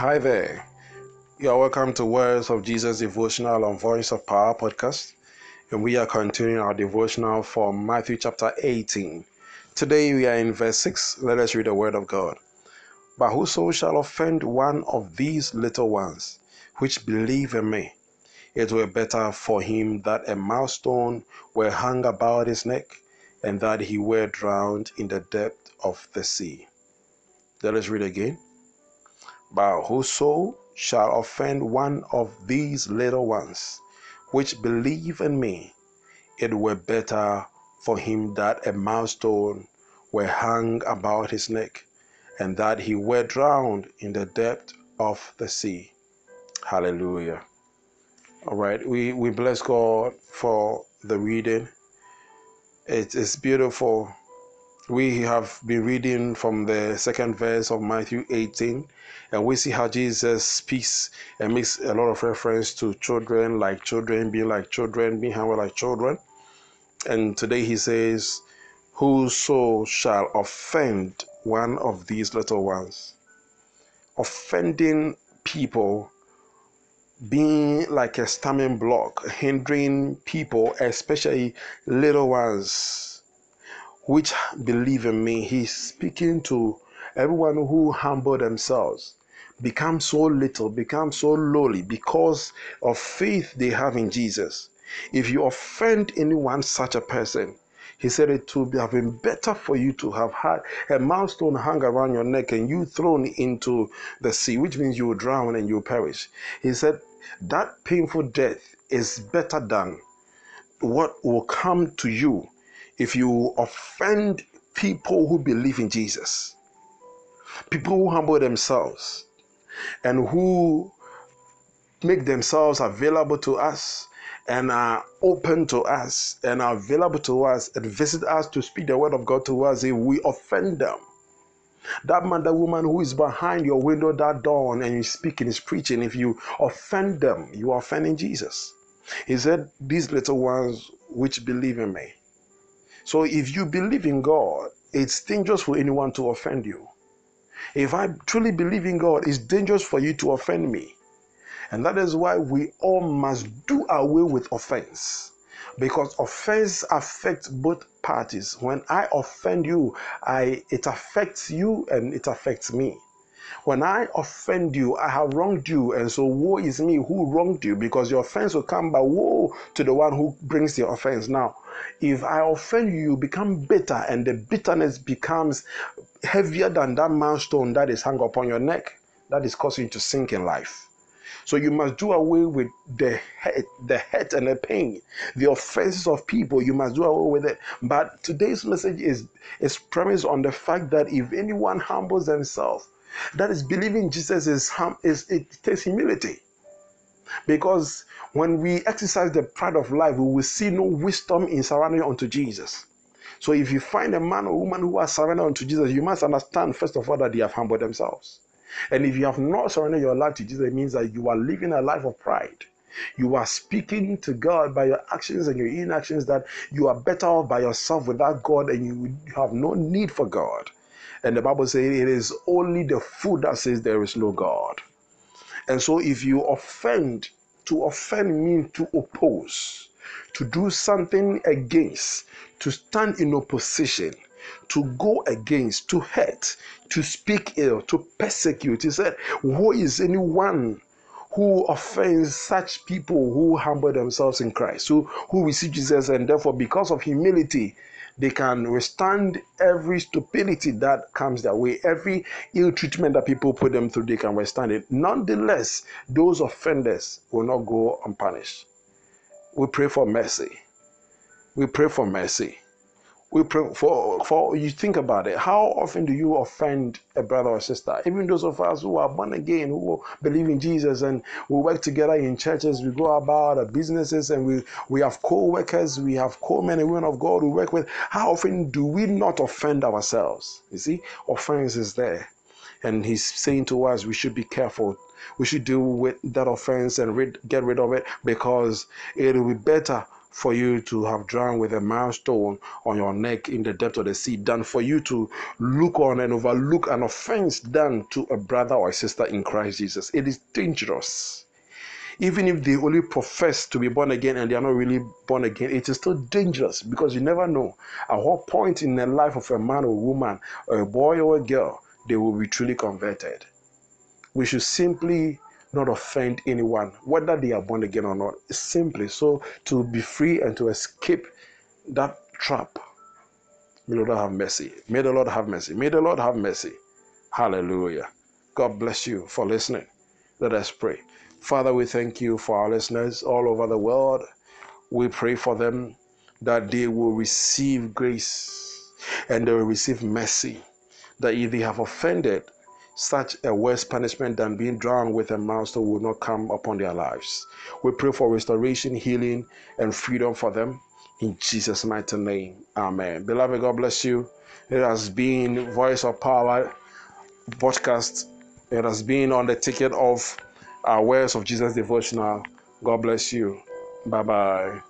Hi there. You are welcome to Words of Jesus devotional on Voice of Power podcast. And we are continuing our devotional from Matthew chapter 18. Today we are in verse 6. Let us read the word of God. But whoso shall offend one of these little ones, which believe in me, it were better for him that a millstone were hung about his neck, and that he were drowned in the depth of the sea. Let us read again. But whoso shall offend one of these little ones, which believe in me, it were better for him that a millstone were hung about his neck, and that he were drowned in the depth of the sea. Hallelujah. All right, we, we bless God for the reading. It is beautiful. We have been reading from the second verse of Matthew 18, and we see how Jesus speaks and uh, makes a lot of reference to children like children, being like children, being handled like children. And today he says, Whoso shall offend one of these little ones. Offending people being like a stumbling block, hindering people, especially little ones, which believe in me. He's speaking to everyone who humble themselves, become so little, become so lowly because of faith they have in Jesus. If you offend anyone, such a person, he said it would have been better for you to have had a milestone hung around your neck and you thrown into the sea, which means you will drown and you will perish. He said that painful death is better than what will come to you if you offend people who believe in Jesus, people who humble themselves and who make themselves available to us and are open to us and are available to us and visit us to speak the word of God to us if we offend them. That man, that woman who is behind your window that dawn and you speaking, is preaching, if you offend them, you are offending Jesus. He said, These little ones which believe in me. So if you believe in God, it's dangerous for anyone to offend you. If I truly believe in God, it's dangerous for you to offend me. And that is why we all must do away with offense. Because offense affects both parties. When I offend you, I it affects you and it affects me. When I offend you, I have wronged you, and so woe is me who wronged you, because your offense will come by woe to the one who brings the offense. Now, if I offend you, you become bitter, and the bitterness becomes heavier than that milestone that is hung upon your neck, that is causing you to sink in life. So you must do away with the hurt, the hurt and the pain, the offenses of people. You must do away with it. But today's message is is premised on the fact that if anyone humbles themselves, that is believing Jesus is hum is it takes humility. Because when we exercise the pride of life, we will see no wisdom in surrendering unto Jesus. So if you find a man or woman who has surrendered unto Jesus, you must understand first of all that they have humbled themselves. And if you have not surrendered your life to Jesus, it means that you are living a life of pride. You are speaking to God by your actions and your inactions that you are better off by yourself without God and you have no need for God. And the Bible says it is only the fool that says there is no God. And so if you offend, to offend means to oppose, to do something against, to stand in opposition to go against, to hurt, to speak ill, to persecute. He said, Who is anyone who offends such people who humble themselves in Christ, who, who receive Jesus, and therefore, because of humility, they can withstand every stupidity that comes their way, every ill treatment that people put them through, they can withstand it. Nonetheless, those offenders will not go unpunished. We pray for mercy. We pray for mercy we pray for for you think about it. How often do you offend a brother or sister? Even those of us who are born again who believe in jesus and we work together in churches we go about our businesses and we we have co-workers we have co-men and women of god we work with. How often do we not offend ourselves? You see offense is there. And he's saying to us we should be careful. We should deal with that offense and rid, get rid of it because it will be better for you to have drowned with a milestone on your neck in the depth of the sea than for you to look on and overlook an offense done to a brother or a sister in Christ Jesus. It is dangerous. Even if they only profess to be born again and they are not really born again, it is still dangerous because you never know at what point in the life of a man or woman, or a boy or a girl, they will be truly converted. We should simply not offend anyone, whether they are born again or not. Simply so to be free and to escape that trap. May the Lord have mercy. May the Lord have mercy. May the Lord have mercy. Hallelujah. God bless you for listening. Let us pray. Father, we thank you for our listeners all over the world. We pray for them that they will receive grace and they will receive mercy. That if they have offended, such a worse punishment than being drowned with a monster will not come upon their lives. We pray for restoration, healing, and freedom for them. In Jesus' mighty name. Amen. Beloved, God bless you. It has been Voice of Power podcast. It has been on the ticket of our Words of Jesus devotional. God bless you. Bye bye.